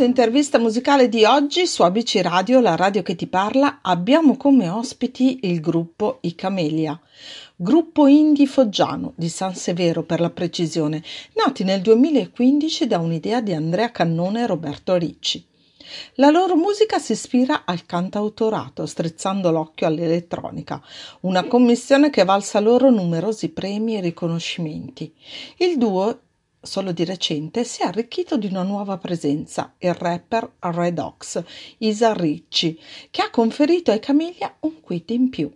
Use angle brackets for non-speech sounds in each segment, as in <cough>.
nostra intervista musicale di oggi su ABC Radio, la radio che ti parla, abbiamo come ospiti il gruppo I Camelia, gruppo indie foggiano di San Severo per la precisione, nati nel 2015 da un'idea di Andrea Cannone e Roberto Ricci. La loro musica si ispira al cantautorato, strizzando l'occhio all'elettronica, una commissione che valsa loro numerosi premi e riconoscimenti. Il duo solo di recente si è arricchito di una nuova presenza, il rapper Red Ox, Isa Ricci, che ha conferito ai Camiglia un quid in più.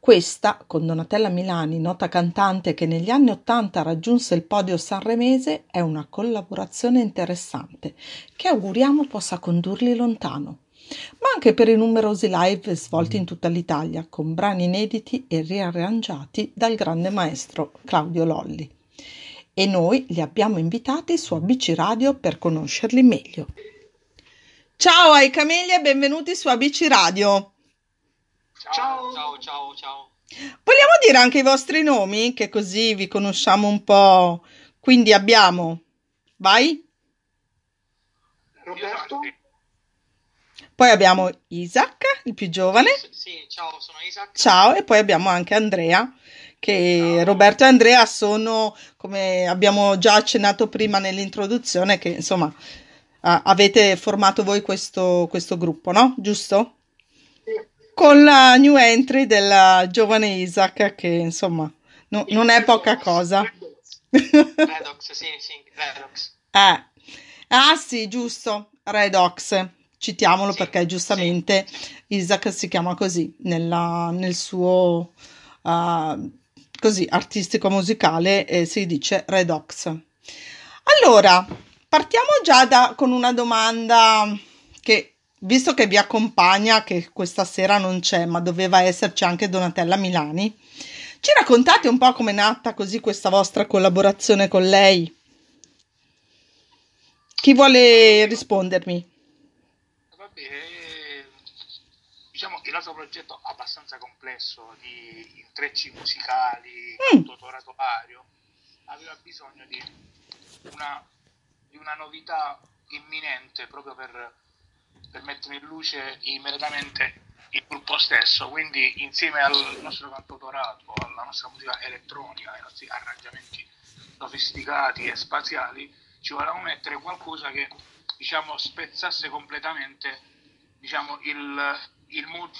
Questa, con Donatella Milani, nota cantante che negli anni Ottanta raggiunse il podio sanremese, è una collaborazione interessante che auguriamo possa condurli lontano ma anche per i numerosi live svolti in tutta l'Italia con brani inediti e riarrangiati dal grande maestro Claudio Lolli e noi li abbiamo invitati su ABC Radio per conoscerli meglio. Ciao ai Camelli e benvenuti su ABC Radio. Ciao, ciao, ciao, ciao. Vogliamo dire anche i vostri nomi, che così vi conosciamo un po'. Quindi abbiamo, vai. Roberto. Poi abbiamo Isaac, il più giovane. Sì, ciao, sono Isaac. Ciao, e poi abbiamo anche Andrea che Roberto e Andrea sono, come abbiamo già accennato prima nell'introduzione, che insomma avete formato voi questo, questo gruppo, no? Giusto? Con la new entry del giovane Isaac, che insomma no, non è poca cosa. Redox, sì, sì, Redox. <laughs> Eh. Ah sì, giusto, Redox. Citiamolo sì, perché giustamente sì. Isaac si chiama così nella, nel suo uh, così artistico musicale eh, si dice Redox. Allora, partiamo già da, con una domanda che visto che vi accompagna, che questa sera non c'è, ma doveva esserci anche Donatella Milani, ci raccontate un po' com'è nata così questa vostra collaborazione con lei? Chi vuole rispondermi? Vabbè, diciamo che il nostro progetto è abbastanza complesso di intrecci musicali, mm. canto vario, aveva bisogno di una, di una, novità imminente proprio per, per mettere in luce immediatamente il gruppo stesso, quindi insieme al nostro cantautorato, alla nostra musica elettronica, ai nostri arrangiamenti sofisticati e spaziali, ci volevamo mettere qualcosa che diciamo spezzasse completamente diciamo, il, il mood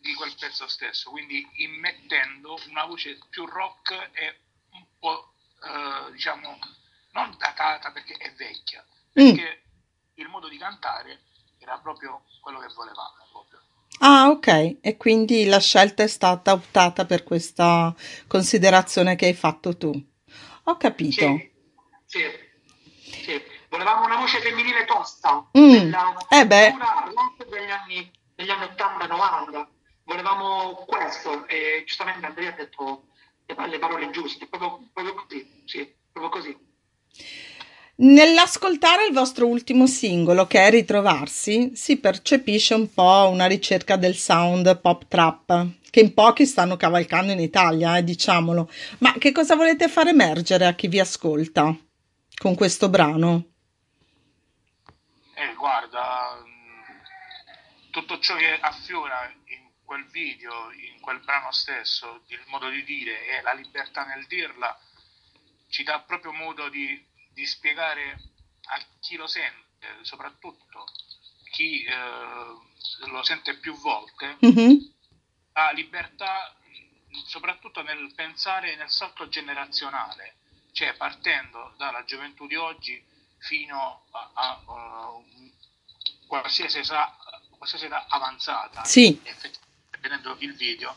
di quel pezzo stesso, quindi immettendo una voce più rock e un po' eh, diciamo non datata perché è vecchia, mm. perché mm. il modo di cantare era proprio quello che volevamo. Proprio. Ah, ok, e quindi la scelta è stata optata per questa considerazione che hai fatto tu. Ho capito. Sì, sì, sì. volevamo una voce femminile tosta, mm. della eh beh. degli anni negli anni 80-90. Volevamo questo e giustamente Andrea ha detto le parole giuste, proprio, proprio così, sì, proprio così. Nell'ascoltare il vostro ultimo singolo, che è Ritrovarsi, si percepisce un po' una ricerca del sound pop trap, che in pochi stanno cavalcando in Italia, eh, diciamolo. Ma che cosa volete far emergere a chi vi ascolta con questo brano? Eh, guarda, tutto ciò che affiora in quel video, in quel brano stesso, il modo di dire e la libertà nel dirla, ci dà proprio modo di, di spiegare a chi lo sente, soprattutto chi eh, lo sente più volte, mm-hmm. la libertà soprattutto nel pensare nel salto generazionale, cioè partendo dalla gioventù di oggi fino a, a, a qualsiasi età qualsiasi età avanzata, sì. vedendo il video,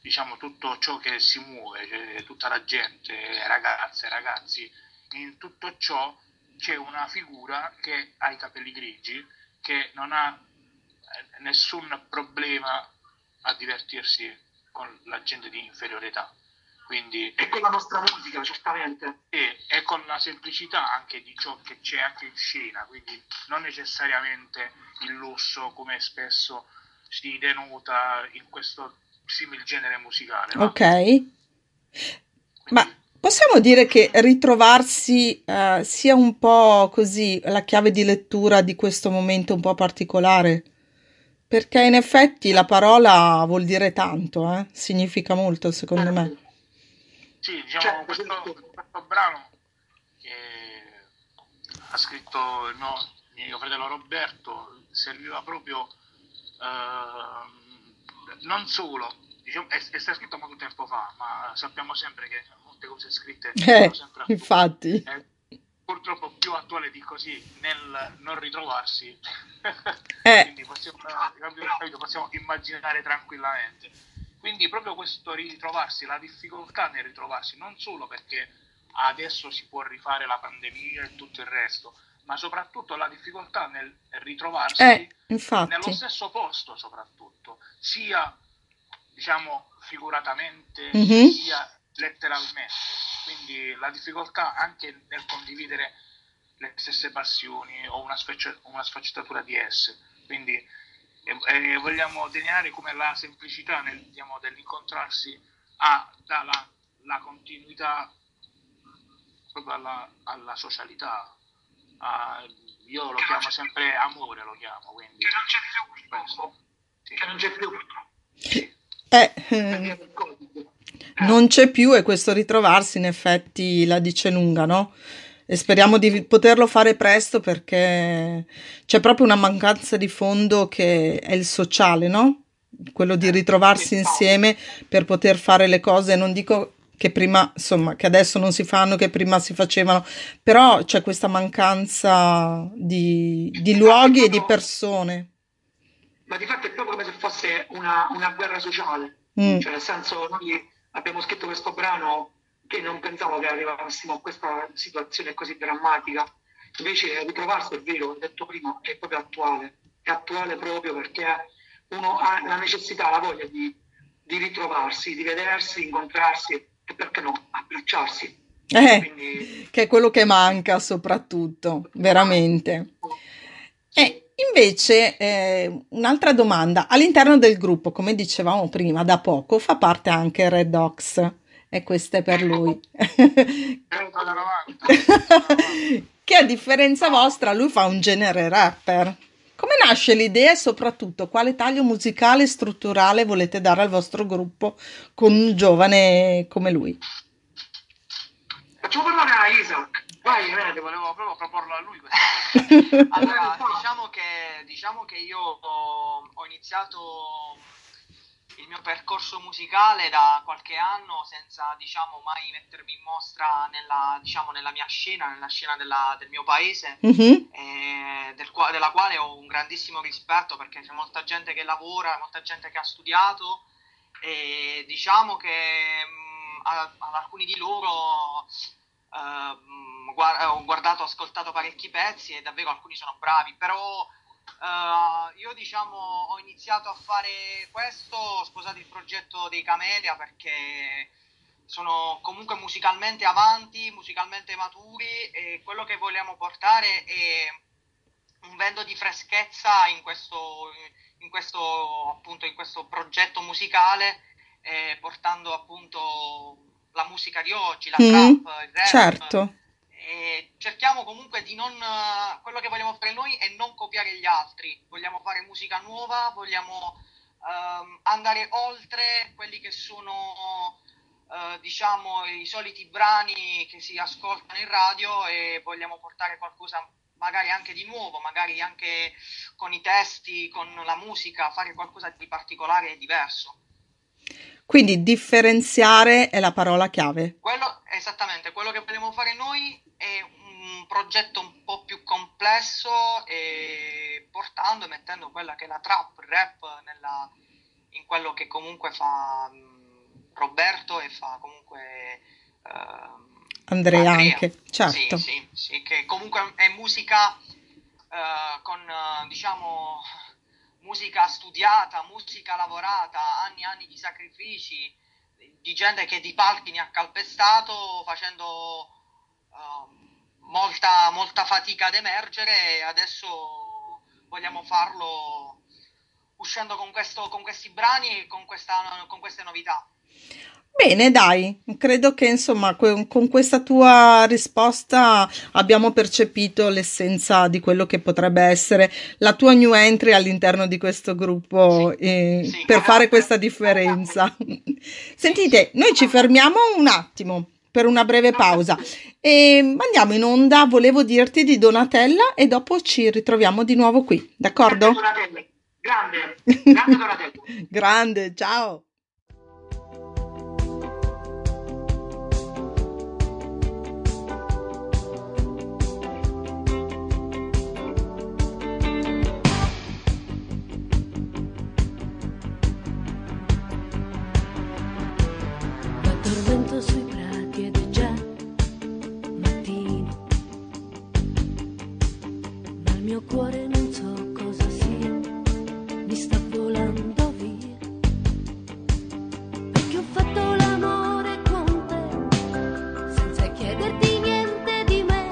diciamo tutto ciò che si muove, cioè, tutta la gente, ragazze, ragazzi, in tutto ciò c'è una figura che ha i capelli grigi, che non ha eh, nessun problema a divertirsi con la gente di inferiore età. Quindi, e con la nostra musica, certamente. E, e, con la semplicità anche di ciò che c'è anche in scena, quindi non necessariamente il lusso come spesso si denota in questo simile genere musicale. Ok. Quindi, Ma Possiamo dire che ritrovarsi uh, sia un po' così la chiave di lettura di questo momento un po' particolare? Perché in effetti la parola vuol dire tanto, eh? significa molto secondo me. Sì, diciamo cioè, questo, questo brano che ha scritto il mio, mio fratello Roberto serviva proprio eh, non solo, diciamo, è, è, stato scritto molto tempo fa, ma sappiamo sempre che molte cose scritte <laughs> eh, sempre infatti. È purtroppo più attuale di così nel non ritrovarsi. <laughs> Eh. Quindi possiamo, possiamo immaginare tranquillamente. Quindi proprio questo ritrovarsi, la difficoltà nel ritrovarsi, non solo perché adesso si può rifare la pandemia e tutto il resto, ma soprattutto la difficoltà nel ritrovarsi eh, nello stesso posto, soprattutto, sia diciamo figurativamente mm-hmm. sia letteralmente. Quindi la difficoltà anche nel condividere le stesse passioni o una, sfaccia, una sfaccettatura di esse. Quindi eh, eh, vogliamo delineare come la semplicità nel, diciamo, dell'incontrarsi ha, dà la, la continuità proprio alla, alla socialità, uh, io lo chiamo sempre amore, lo chiamo, quindi... Che non c'è più, sì. che non c'è più. Eh, eh, non c'è più e questo ritrovarsi in effetti la dice lunga, no? E speriamo di poterlo fare presto perché c'è proprio una mancanza di fondo che è il sociale, no? Quello di ritrovarsi insieme per poter fare le cose, non dico che prima, insomma, che adesso non si fanno, che prima si facevano, però c'è questa mancanza di, di luoghi e di persone. Ma di fatto è proprio come se fosse una, una guerra sociale, mm. cioè nel senso noi abbiamo scritto questo brano che non pensavo che arrivassimo a questa situazione così drammatica, invece ritrovarsi è vero, ho detto prima, è proprio attuale, è attuale proprio perché uno ha la necessità, la voglia di, di ritrovarsi, di vedersi, incontrarsi e perché no, abbracciarsi. Eh, Quindi... Che è quello che manca soprattutto, veramente. E invece eh, un'altra domanda, all'interno del gruppo, come dicevamo prima, da poco fa parte anche Red Ox e questa <laughs> è per lui. che a differenza vostra lui fa un genere rapper. Come nasce l'idea e soprattutto quale taglio musicale e strutturale volete dare al vostro gruppo con un giovane come lui? Facciamo parlare a Isaac. Vai, vedi, volevo proprio proporlo a lui. <laughs> allora, diciamo che, diciamo che io ho, ho iniziato il mio percorso musicale da qualche anno senza diciamo mai mettermi in mostra nella, diciamo, nella mia scena, nella scena della, del mio paese, mm-hmm. eh, del, della quale ho un grandissimo rispetto perché c'è molta gente che lavora, molta gente che ha studiato e diciamo che mh, ad, ad alcuni di loro eh, ho guardato, ho ascoltato parecchi pezzi e davvero alcuni sono bravi, però Uh, io diciamo ho iniziato a fare questo, ho sposato il progetto dei Camelia perché sono comunque musicalmente avanti, musicalmente maturi e quello che vogliamo portare è un vento di freschezza in questo, in questo, appunto, in questo progetto musicale, eh, portando appunto la musica di oggi, la mm, trap, il rap. Certo e cerchiamo comunque di non quello che vogliamo fare noi è non copiare gli altri vogliamo fare musica nuova vogliamo um, andare oltre quelli che sono uh, diciamo i soliti brani che si ascoltano in radio e vogliamo portare qualcosa magari anche di nuovo magari anche con i testi con la musica fare qualcosa di particolare e diverso quindi differenziare è la parola chiave. Quello, esattamente, quello che vogliamo fare noi è un progetto un po' più complesso e portando e mettendo quella che è la trap, rap nella, in quello che comunque fa um, Roberto e fa comunque uh, Andrea, Andrea, anche, certo. Sì, sì, sì, che comunque è musica uh, con, uh, diciamo, musica studiata, musica lavorata, anni e anni di sacrifici, di gente che di palchi ne ha calpestato facendo uh, molta, molta fatica ad emergere e adesso vogliamo farlo uscendo con, questo, con questi brani e con, questa, con queste novità. Bene, dai, credo che insomma con questa tua risposta abbiamo percepito l'essenza di quello che potrebbe essere la tua new entry all'interno di questo gruppo sì, eh, sì, per fare questa <laughs> differenza. Sentite, noi ci fermiamo un attimo per una breve pausa e andiamo in onda. Volevo dirti di Donatella e dopo ci ritroviamo di nuovo qui, d'accordo? Grande, grande Donatella. grande, <laughs> ciao. mio cuore non so cosa sia, mi sta volando via. Perché ho fatto l'amore con te, senza chiederti niente di me.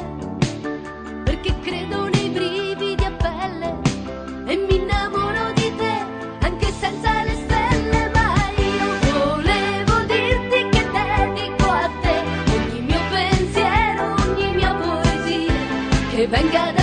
Perché credo nei brividi a pelle e mi innamoro di te, anche senza le stelle. Ma io volevo dirti che dedico a te ogni mio pensiero, ogni mia poesia. Che venga da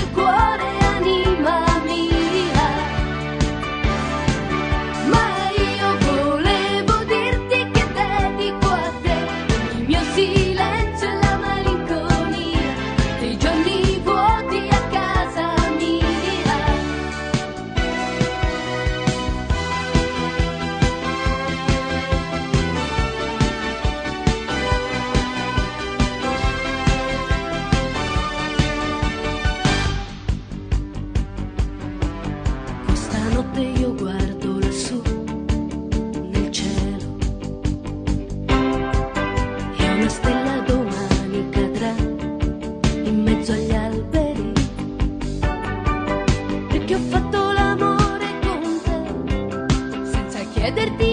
advertir.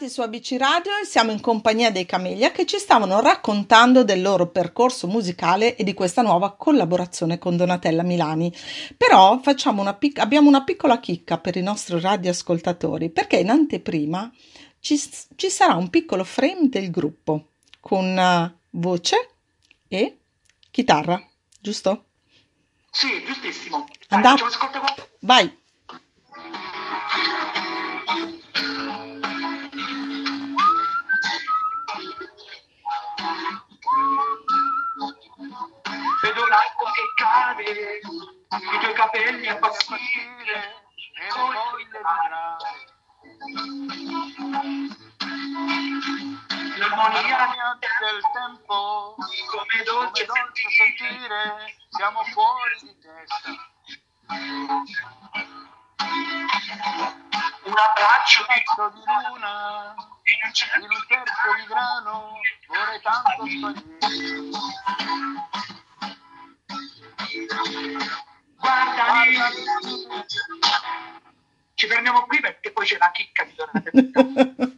Rientrati su ABC Radio e siamo in compagnia dei Camelia che ci stavano raccontando del loro percorso musicale e di questa nuova collaborazione con Donatella Milani. Però una pic- abbiamo una piccola chicca per i nostri radioascoltatori perché in anteprima ci, ci sarà un piccolo frame del gruppo con uh, voce e chitarra, giusto? Sì, giustissimo. Andate. Vai. Cade, i tuoi capelli a e poi le L'armonia del tempo, come dolce, come dolce sentire, siamo fuori di testa. Un abbraccio di luna, in un terzo di grano, vorrei tanto sparire. Guardali. Ci fermiamo qui perché poi c'è la chicca di Donatella.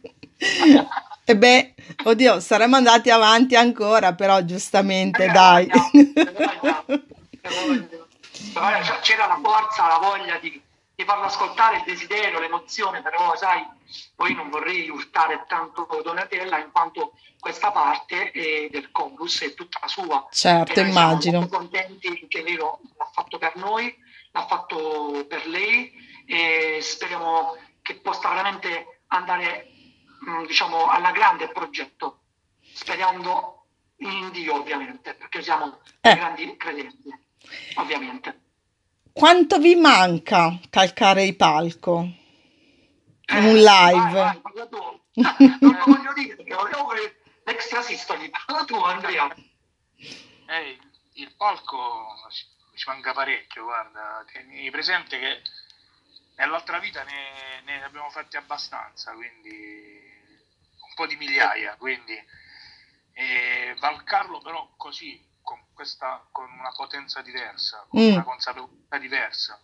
E beh, oddio, saremmo andati avanti ancora, però giustamente, eh, dai. C'era la forza, la voglia di, di farlo ascoltare il desiderio, l'emozione, però sai, poi non vorrei urtare tanto Donatella in quanto questa parte è del chorus è tutta sua. Certo, e immagino. Siamo contenti che lei l'ha fatto per noi, l'ha fatto per lei e speriamo che possa veramente andare mm, diciamo alla grande il progetto, sperando in Dio ovviamente, perché siamo eh. grandi credenti, ovviamente. Quanto vi manca calcare il palco? Eh, un live? Vai, vai, non lo voglio dire perché volevo l'extra sistoli. Parla tu, Andrea. Eh, il palco ci manca parecchio, guarda. Tieni presente che nell'altra vita ne, ne abbiamo fatti abbastanza, quindi un po' di migliaia, quindi e Valcarlo però così con, questa, con una potenza diversa, con mm. una consapevolezza diversa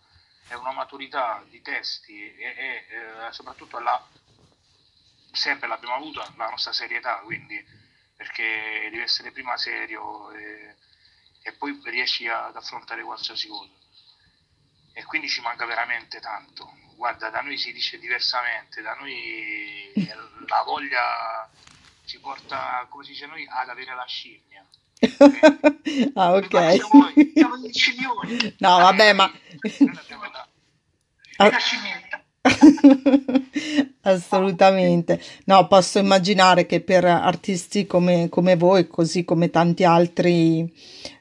e una maturità di testi e, e eh, soprattutto la, sempre l'abbiamo avuto la nostra serietà, quindi perché devi essere prima serio e, e poi riesci ad affrontare qualsiasi cosa. E quindi ci manca veramente tanto. Guarda, da noi si dice diversamente, da noi <laughs> la voglia ci porta, come si dice noi, ad avere la scimmia. <laughs> ah, ok. Siamo, siamo no, vabbè, ma... Ah. <laughs> Assolutamente. No, posso immaginare che per artisti come, come voi, così come tanti altri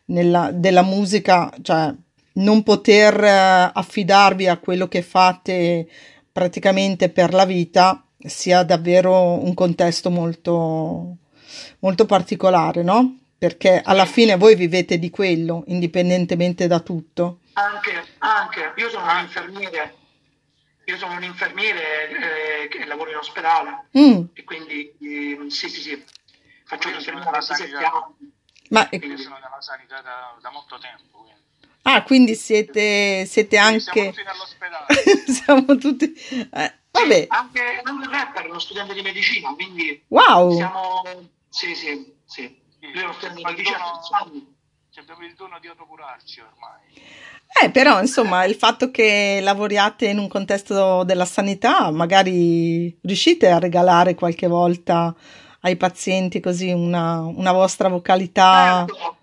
nella, della musica, cioè non poter eh, affidarvi a quello che fate praticamente per la vita sia davvero un contesto molto, molto particolare, no? Perché alla fine voi vivete di quello, indipendentemente da tutto. Anche, anche. io sono un infermiere, io sono un infermiere eh, che lavoro in ospedale mm. e quindi eh, sì, sì, sì, faccio l'infermiere da 7 anni. Ma quindi... sono nella sanità da, da molto tempo. Quindi. Ah, quindi siete, siete anche... Siamo tutti nell'ospedale. <laughs> siamo tutti... Eh, vabbè. anche, anche il rapper è uno studente di medicina, quindi... Wow! Siamo... Sì, sì, sì. Lui è uno studente medicina. abbiamo il dono di autocurarci ormai. Eh, però, insomma, il fatto che lavoriate in un contesto della sanità, magari riuscite a regalare qualche volta ai pazienti così una, una vostra vocalità. Certo.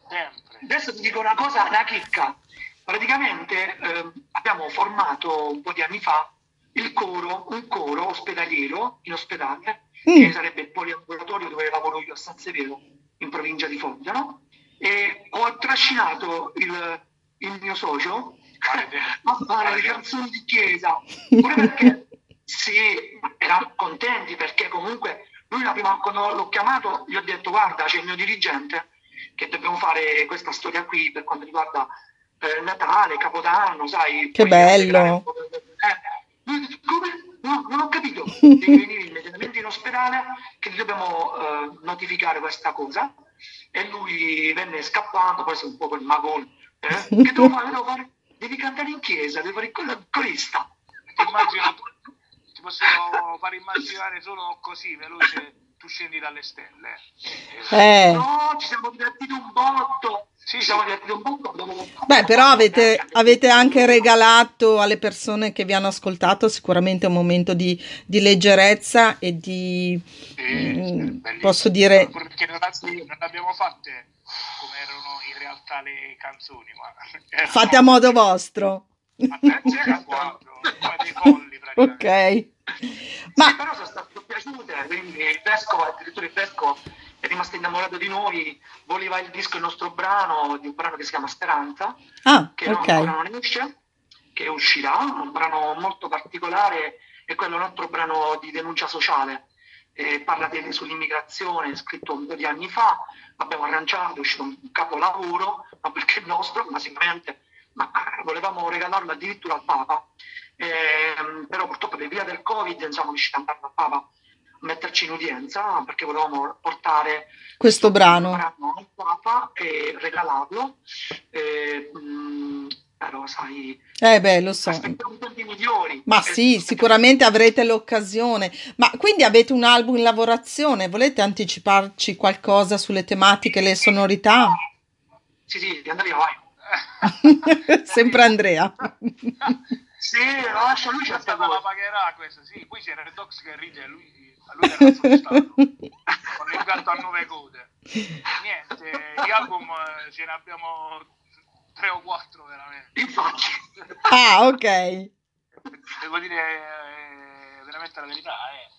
Adesso ti dico una cosa, una chicca. Praticamente eh, abbiamo formato un po' di anni fa il coro, un coro ospedaliero in ospedale, mm. che sarebbe il poliambulatorio dove lavoro io a San Severo, in provincia di Foggia, no? E ho trascinato il, il mio socio a fare le canzoni di chiesa, pure perché sì, erano contenti perché comunque lui la prima, quando l'ho chiamato gli ho detto guarda c'è il mio dirigente che dobbiamo fare questa storia qui per quanto riguarda eh, Natale, Capodanno, sai. Che bello! Eh, come? No, non ho capito. Devi venire immediatamente in ospedale che dobbiamo eh, notificare questa cosa. E lui venne scappando, poi sei un po' quel magone. Eh? <laughs> Che devo fare? Devo fare? Devi cantare in chiesa, devi fare il corista. Ti immagino, ti posso far immaginare solo così, veloce tu scendi dalle stelle. Eh. No, ci siamo divertiti un botto. Sì, siamo divertiti un botto. Beh, però avete, avete, anche regalato alle persone che vi hanno ascoltato sicuramente un momento di, di leggerezza e di, sì, mh, posso dire... Perché non, non abbiamo fatte come erano in realtà le canzoni, ma... <laughs> Fatte a modo vostro. A 3 a 4, dei colli praticamente. Ok. Ma... Sì, però sono state piaciute, quindi il Vescovo, addirittura il Vescovo è rimasto innamorato di noi, voleva il disco, il nostro brano, di un brano che si chiama Speranza, ah, che okay. non, non esce, che uscirà, un brano molto particolare, è quello nostro brano di denuncia sociale, eh, parla di, sull'immigrazione, scritto un po' di anni fa, abbiamo arrangiato, è uscito un capolavoro, non perché è nostro, ma sicuramente ma volevamo regalarlo addirittura al Papa. Eh, però purtroppo per via del Covid non siamo riusciti ad andare al Papa metterci in udienza perché volevamo portare questo brano, brano al Papa e regalarlo. Eh, mh, però sai eh beh lo so. migliori. Ma sì sicuramente avrete l'occasione. Ma quindi avete un album in lavorazione? Volete anticiparci qualcosa sulle tematiche le sonorità? Sì sì Andrea vai. <laughs> Sempre Andrea. Sì, lascia lui c'è stata la pagherà questa, sì. Poi c'era il Dox che ride, lui, a lui era assustato, <laughs> con il gatto a nove code. Niente, gli album eh, ce ne abbiamo tre o quattro veramente. Ah, ok. Devo dire eh, veramente la verità. Eh.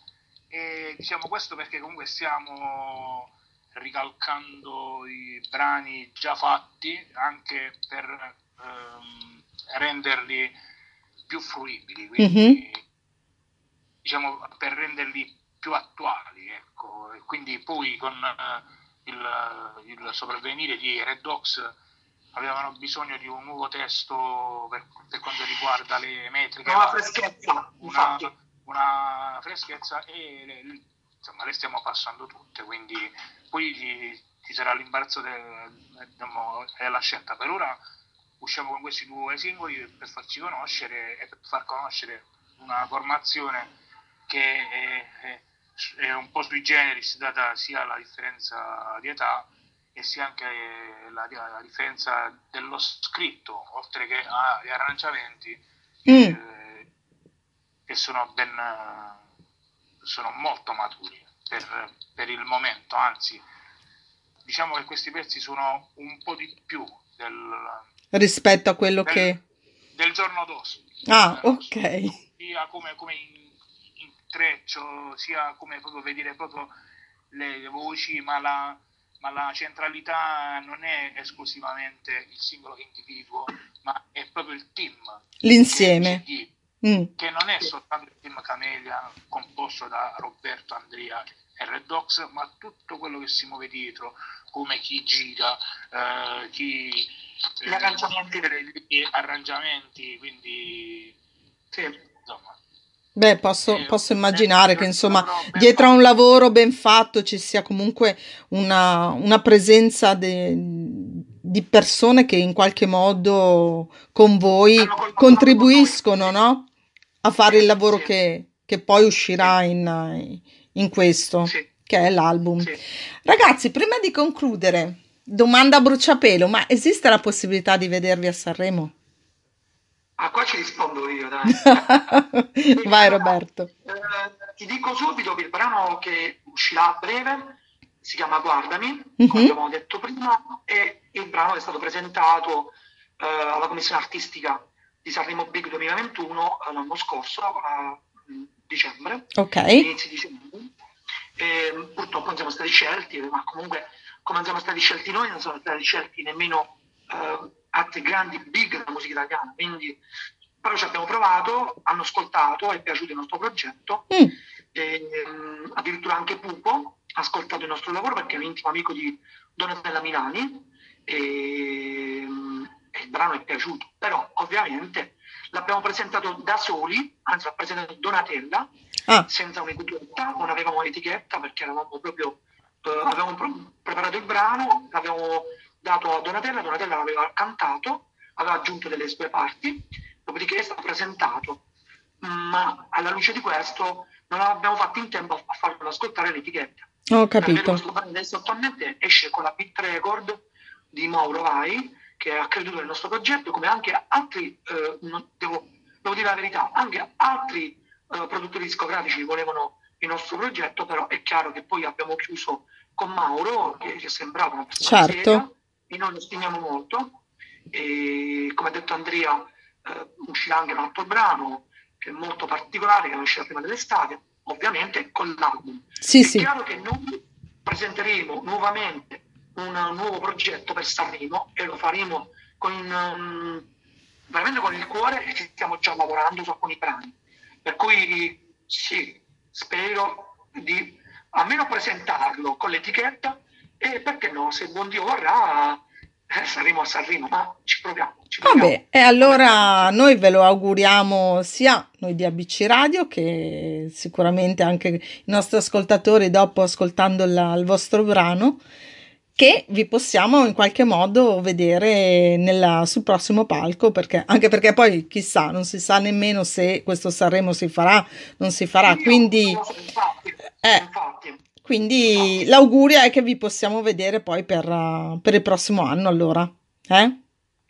E diciamo questo perché comunque stiamo ricalcando i brani già fatti anche per ehm, renderli più fruibili, quindi mm-hmm. diciamo per renderli più attuali, ecco. E quindi poi con uh, il, il, sopravvenire di Red Dogs avevano bisogno di un nuovo testo per, per quanto riguarda le metriche. Una freschezza, una, una freschezza e le, insomma le stiamo passando tutte, quindi poi ci sarà l'imbarazzo della scelta. Per ora usciamo con questi due singoli per farci conoscere e per far conoscere una formazione che è, è un po' sui generis data sia la differenza di età e sia anche la, la differenza dello scritto oltre che agli arrangiamenti mm. eh, che sono ben sono molto maturi per, per il momento anzi diciamo che questi pezzi sono un po' di più del, rispetto a quello del, che... Del giorno dosso. Ah, ok. Sia come, come in, intreccio, sia come proprio vedere proprio le voci, ma la, ma la centralità non è esclusivamente il singolo individuo, ma è proprio il team. L'insieme. CD, mm. Che non è soltanto il team Camelia composto da Roberto, Andrea e Red Dogs, ma tutto quello che si muove dietro, come chi gira, eh, chi gli arrangiamenti. Gli arrangiamenti, quindi sì. insomma. Beh, posso, posso immaginare che insomma dietro a un lavoro ben fatto ci sia comunque una, una presenza de, di persone che in qualche modo con voi contribuiscono no? a fare il lavoro che, che poi uscirà in, in questo, che è l'album. Ragazzi, prima di concludere, Domanda a bruciapelo, ma esiste la possibilità di vedervi a Sanremo? Ah, qua ci rispondo io, dai. <laughs> Vai Roberto. Eh, ti dico subito che il brano che uscirà a breve si chiama Guardami, mm-hmm. come abbiamo detto prima, e il brano è stato presentato eh, alla commissione artistica di Sanremo Big 2021 eh, l'anno scorso, a mm, dicembre, okay. inizi dicembre. E, purtroppo non siamo stati scelti, ma comunque come siamo stati scelti noi, non sono stati scelti nemmeno altri grandi big della musica italiana. Quindi, però ci abbiamo provato, hanno ascoltato, è piaciuto il nostro progetto. Mm. E, um, addirittura anche Pupo ha ascoltato il nostro lavoro perché è un intimo amico di Donatella Milani e, um, e il brano è piaciuto. Però ovviamente l'abbiamo presentato da soli, anzi l'ha presentato Donatella, ah. senza un'etichetta, non avevamo un'etichetta perché eravamo proprio eh, avevamo pre- preparato il brano, l'abbiamo dato a Donatella, Donatella l'aveva cantato, aveva aggiunto delle sue parti, dopodiché è stato presentato. Ma alla luce di questo non abbiamo fatto in tempo a farlo ascoltare l'etichetta. Ho capito. Adesso attualmente esce con la Beat Record di Mauro Vai, che ha creduto nel nostro progetto, come anche altri, eh, devo, devo, dire la verità, anche altri eh, produttori discografici volevano il nostro progetto, però è chiaro che poi abbiamo chiuso con Mauro, che ci è sembrato una persona certo. seria, e noi lo stimiamo molto. E come ha detto Andrea, eh, uscirà anche un altro brano che è molto particolare, che uscirà prima dell'estate, ovviamente con l'album. Sì, è sì. chiaro che noi presenteremo nuovamente un nuovo progetto per Sanremo e lo faremo con, um, veramente con il cuore e ci stiamo già lavorando su alcuni brani. Per cui sì, spero di almeno presentarlo con l'etichetta e perché no, se buon Dio vorrà eh, saremo a Sanremo, ma ci proviamo. Ci proviamo. Vabbè, e allora noi ve lo auguriamo sia noi di ABC Radio che sicuramente anche i nostri ascoltatori dopo ascoltando la, il vostro brano che vi possiamo in qualche modo vedere nella, sul prossimo palco, perché, anche perché poi chissà, non si sa nemmeno se questo Sanremo si farà, non si farà, Io quindi, infatti, eh, infatti, quindi infatti. l'augurio è che vi possiamo vedere poi per, uh, per il prossimo anno allora. Eh?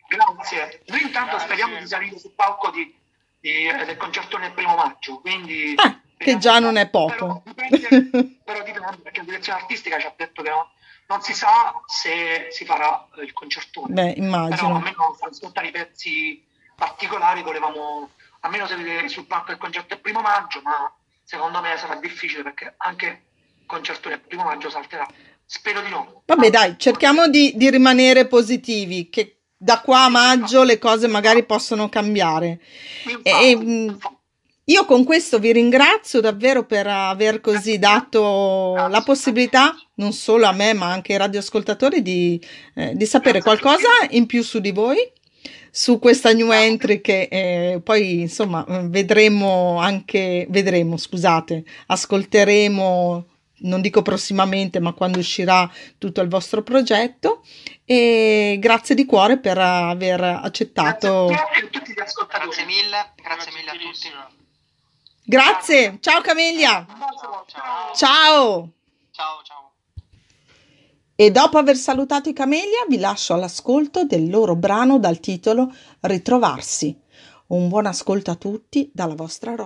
Grazie. Noi intanto Grazie. speriamo di salire sul palco di, di, del concerto nel primo maggio, quindi... Ah, che già non è poco. Però dipende, <laughs> però dipende perché la direzione artistica ci ha detto che no, non si sa se si farà il concertone. Beh, immagino. Però almeno per ascoltare i pezzi particolari volevamo, almeno se vedere sul palco il concerto il primo maggio, ma secondo me sarà difficile perché anche concerto del primo maggio salterà. Spero di no. Vabbè, dai, cerchiamo di, di rimanere positivi, che da qua a maggio le cose magari possono cambiare. E, mm, io con questo vi ringrazio davvero per aver così dato la possibilità, non solo a me, ma anche ai radioascoltatori, di, eh, di sapere qualcosa in più su di voi su questa new entry che eh, poi insomma vedremo anche vedremo scusate ascolteremo non dico prossimamente ma quando uscirà tutto il vostro progetto. E grazie di cuore per aver accettato. Grazie, grazie mille grazie mille a tutti. Grazie ciao Camelia. Ciao. Ciao ciao, ciao. E dopo aver salutato i Camelia vi lascio all'ascolto del loro brano dal titolo Ritrovarsi. Un buon ascolto a tutti dalla vostra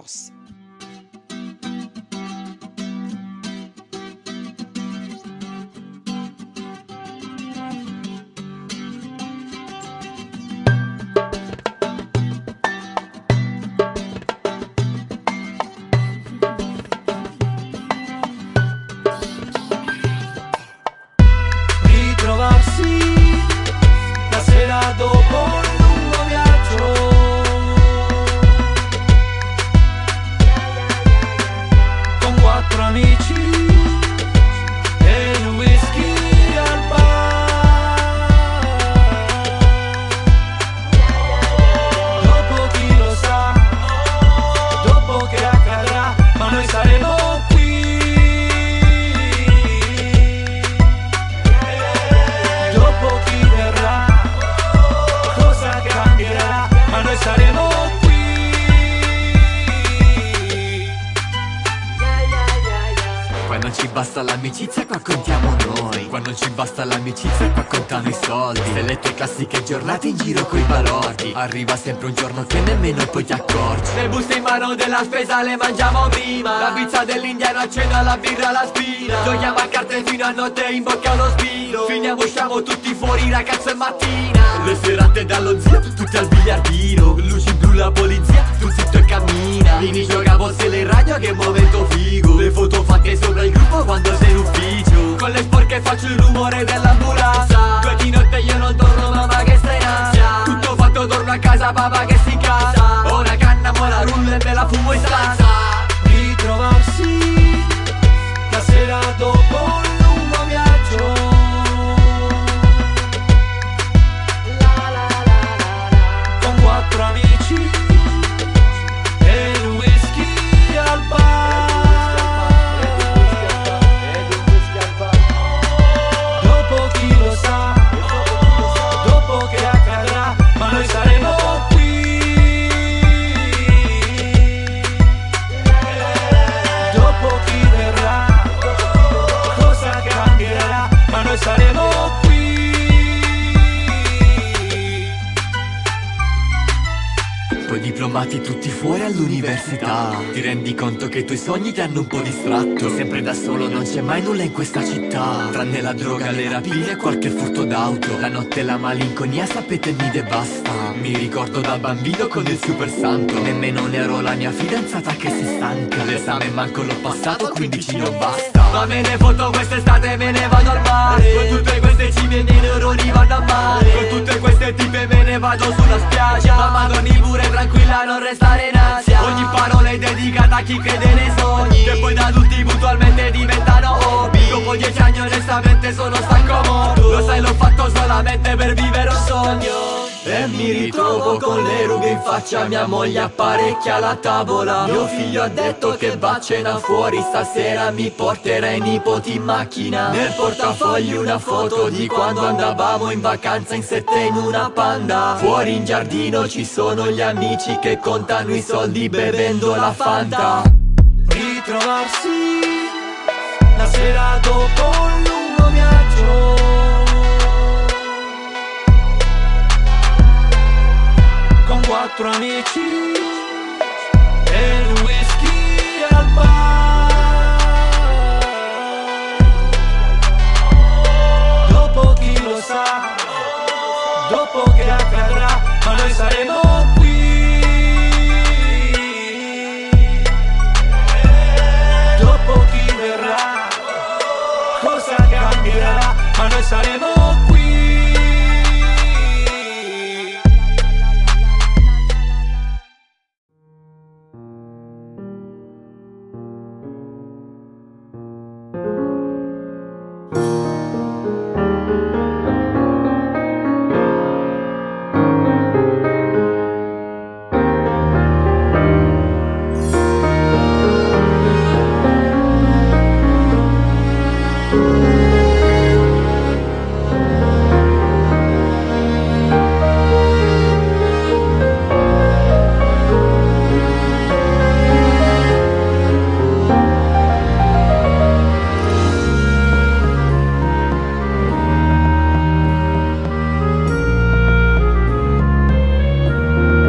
Ross. giornate in giro coi balordi Arriva sempre un giorno che nemmeno poi ti accorgi. Le buste in mano della spesa le mangiamo prima. La pizza dell'indiano a cena, la birra alla spina. Giochiamo a carte fino a notte in bocca allo spino. Finiamo, usciamo tutti fuori ragazzo e mattina. Le serate dallo zio, tutti al biliardino. Luci la polizia, tu zitto e cammina. Mini giocavo se le radio che momento figo. Le foto fatte sopra il gruppo quando sei in ufficio. Con le sporche faccio il rumore dell'ambulanza. Due di notte io non torno mamma che stai in ansia. Tutto fatto torno a casa papà che si casa Ora canna, mo la rulla e me la fumo in stanza. Ritrovarsi che i tuoi sogni ti hanno un po' distratto. Sempre da solo non c'è mai nulla in questa città. Tranne la droga, le rapine e qualche furto d'auto. La notte e la malinconia sapete nide e basta. Mi ricordo da bambino con il super santo. Nemmeno ne ero la mia fidanzata che si stanca. L'esame manco l'ho passato quindi ci non basta. Ma me ne foto quest'estate me ne vado al mare. Con tutte queste cime i miei neuroni vanno a male Con tutte queste tipe me ne vado sulla spiaggia. Mamma dormi pure tranquilla non restare è dedicata a chi crede nei sogni Che poi da adulti puntualmente diventano hobby. Dopo dieci anni onestamente sono stanco morto Lo sai l'ho fatto solamente per vivere un sogno e mi ritrovo con le rughe in faccia Mia moglie apparecchia la tavola. Mio figlio ha detto che va a cena fuori Stasera mi porterai i nipoti in macchina. Nel portafoglio una foto di quando andavamo in vacanza in sette in una panda. Fuori in giardino ci sono gli amici che contano i soldi bevendo la Fanta. Ritrovarsi la sera dopo un lungo viaggio. quattro amici e il whisky al bar. Dopo chi lo sa, dopo che accadrà, ma noi saremo qui.